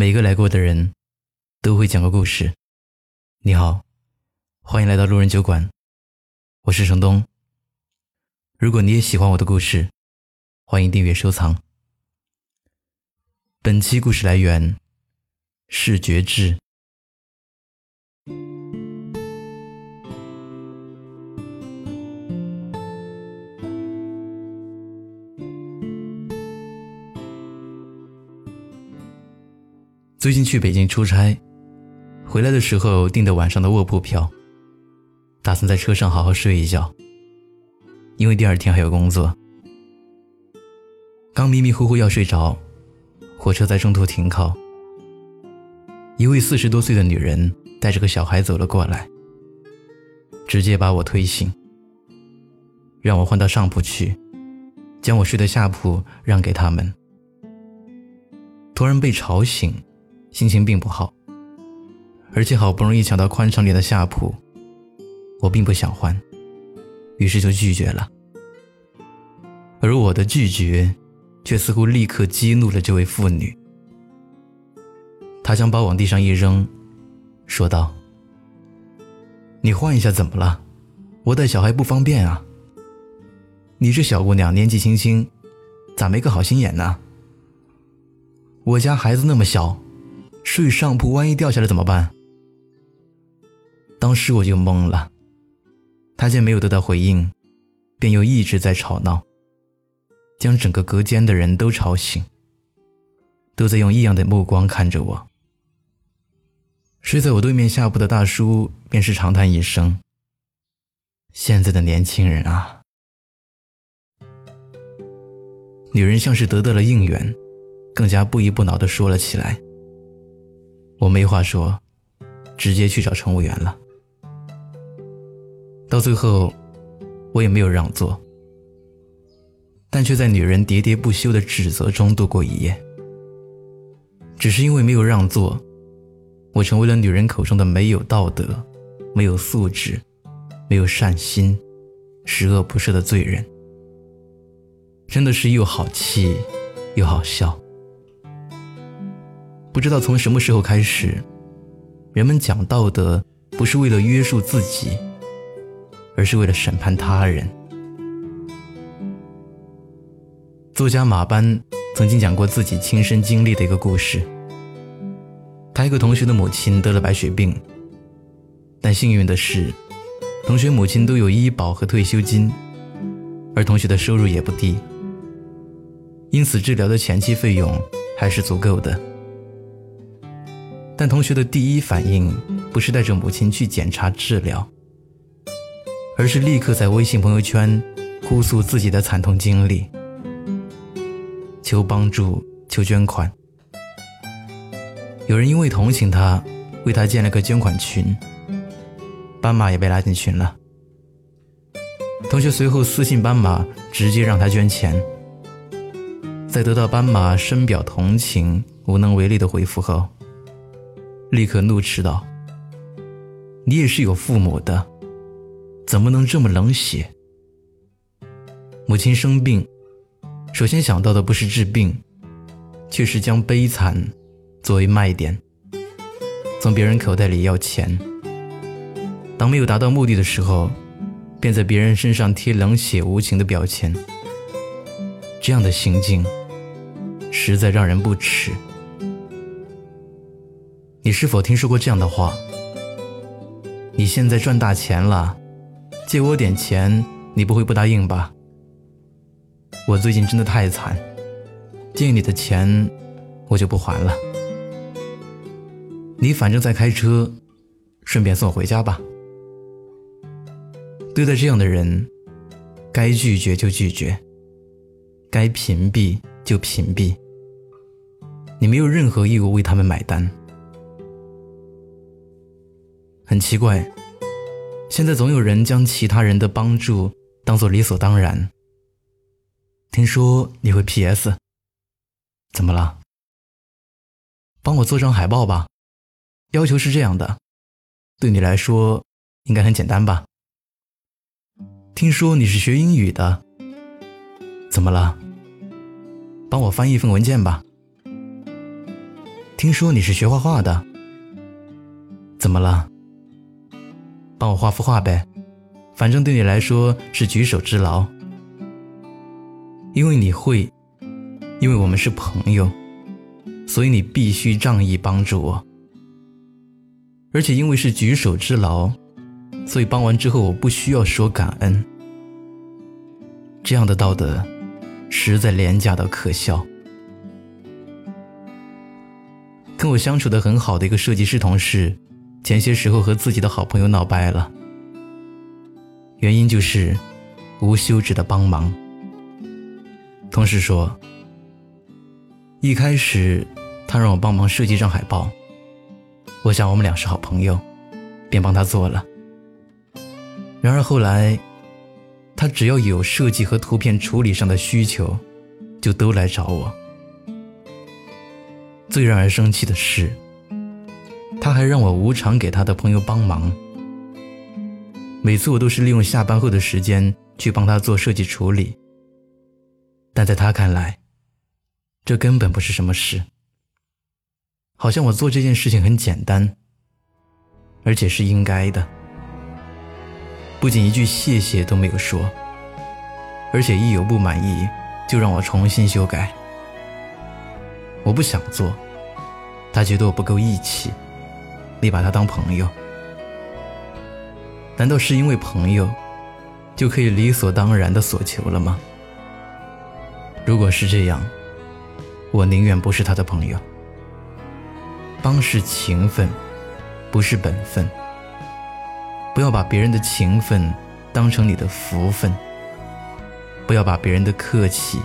每个来过的人，都会讲个故事。你好，欢迎来到路人酒馆，我是程东。如果你也喜欢我的故事，欢迎订阅收藏。本期故事来源：视觉志。最近去北京出差，回来的时候订的晚上的卧铺票，打算在车上好好睡一觉，因为第二天还有工作。刚迷迷糊糊要睡着，火车在中途停靠，一位四十多岁的女人带着个小孩走了过来，直接把我推醒，让我换到上铺去，将我睡的下铺让给他们。突然被吵醒。心情并不好，而且好不容易抢到宽敞点的下铺，我并不想换，于是就拒绝了。而我的拒绝，却似乎立刻激怒了这位妇女。她将包往地上一扔，说道：“你换一下怎么了？我带小孩不方便啊。你这小姑娘年纪轻轻，咋没个好心眼呢？我家孩子那么小。”睡上铺，万一掉下来怎么办？当时我就懵了。他见没有得到回应，便又一直在吵闹，将整个隔间的人都吵醒，都在用异样的目光看着我。睡在我对面下铺的大叔便是长叹一声：“现在的年轻人啊！”女人像是得到了应援，更加不依不挠地说了起来。我没话说，直接去找乘务员了。到最后，我也没有让座，但却在女人喋喋不休的指责中度过一夜。只是因为没有让座，我成为了女人口中的没有道德、没有素质、没有善心、十恶不赦的罪人。真的是又好气，又好笑。不知道从什么时候开始，人们讲道德不是为了约束自己，而是为了审判他人。作家马班曾经讲过自己亲身经历的一个故事。他一个同学的母亲得了白血病，但幸运的是，同学母亲都有医保和退休金，而同学的收入也不低，因此治疗的前期费用还是足够的。但同学的第一反应不是带着母亲去检查治疗，而是立刻在微信朋友圈哭诉自己的惨痛经历，求帮助、求捐款。有人因为同情他，为他建了个捐款群，斑马也被拉进群了。同学随后私信斑马，直接让他捐钱。在得到斑马深表同情、无能为力的回复后，立刻怒斥道：“你也是有父母的，怎么能这么冷血？”母亲生病，首先想到的不是治病，却是将悲惨作为卖点，从别人口袋里要钱。当没有达到目的的时候，便在别人身上贴冷血无情的标签。这样的行径，实在让人不齿。你是否听说过这样的话？你现在赚大钱了，借我点钱，你不会不答应吧？我最近真的太惨，借你的钱我就不还了。你反正在开车，顺便送我回家吧。对待这样的人，该拒绝就拒绝，该屏蔽就屏蔽。你没有任何义务为他们买单。很奇怪，现在总有人将其他人的帮助当做理所当然。听说你会 PS，怎么了？帮我做张海报吧，要求是这样的，对你来说应该很简单吧？听说你是学英语的，怎么了？帮我翻译一份文件吧。听说你是学画画的，怎么了？帮我画幅画呗，反正对你来说是举手之劳。因为你会，因为我们是朋友，所以你必须仗义帮助我。而且因为是举手之劳，所以帮完之后我不需要说感恩。这样的道德，实在廉价到可笑。跟我相处的很好的一个设计师同事，前些时候和自己的好朋友闹掰了，原因就是无休止的帮忙。同事说，一开始他让我帮忙设计张海报，我想我们俩是好朋友，便帮他做了。然而后来，他只要有设计和图片处理上的需求，就都来找我。最让人生气的是，他还让我无偿给他的朋友帮忙。每次我都是利用下班后的时间去帮他做设计处理，但在他看来，这根本不是什么事。好像我做这件事情很简单，而且是应该的。不仅一句谢谢都没有说，而且一有不满意就让我重新修改。我不想做，他觉得我不够义气，你把他当朋友。难道是因为朋友，就可以理所当然的索求了吗？如果是这样，我宁愿不是他的朋友。帮是情分，不是本分。不要把别人的情分当成你的福分，不要把别人的客气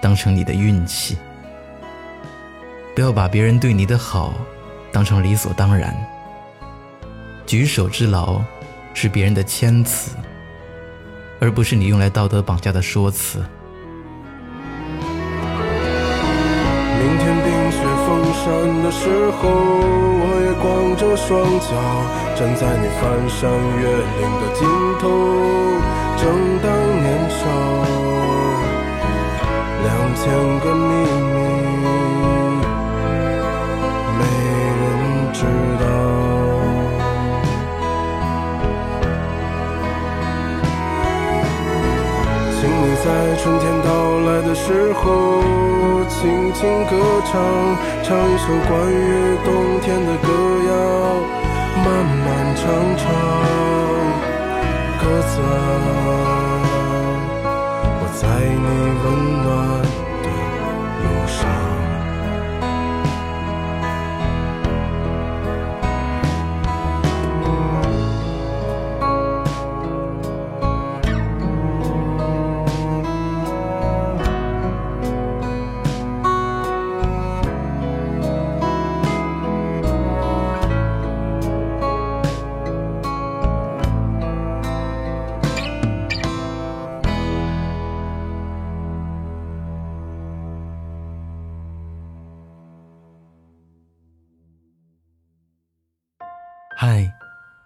当成你的运气。不要把别人对你的好当成理所当然。举手之劳是别人的谦词，而不是你用来道德绑架的说辞。明天冰雪封山的时候，我也光着双脚站在你翻山越岭的尽头，正当年少，两千个秘密。时候，轻轻歌唱，唱一首关于冬天的歌谣，漫漫长长，鸽子啊，我在你温暖的路上。